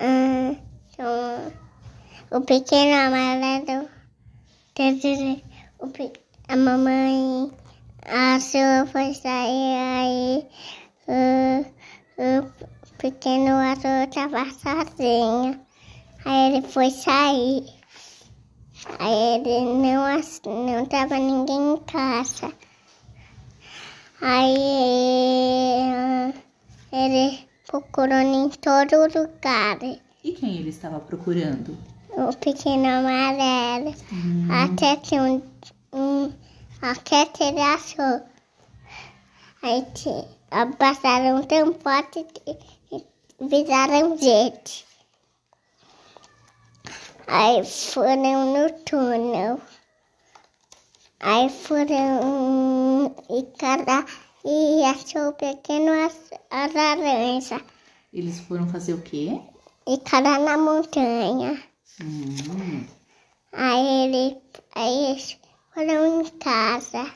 Ah, então, o pequeno amarelo, o a mamãe, a sua foi sair, aí ah, o pequeno azul estava sozinho. Aí ele foi sair. Aí ele não, não tava ninguém em casa. Aí ele procurou em todo lugar. E quem ele estava procurando? O pequeno amarelo. Hum, Até que um, um até que ele achou. Aí te- passaram tão forte que viraram gente. Aí foram no túnel. Aí foram e cada e achou o pequeno as, as laranja. Eles foram fazer o quê? E cada na montanha. Hum, Aí ele aí eles foram em casa.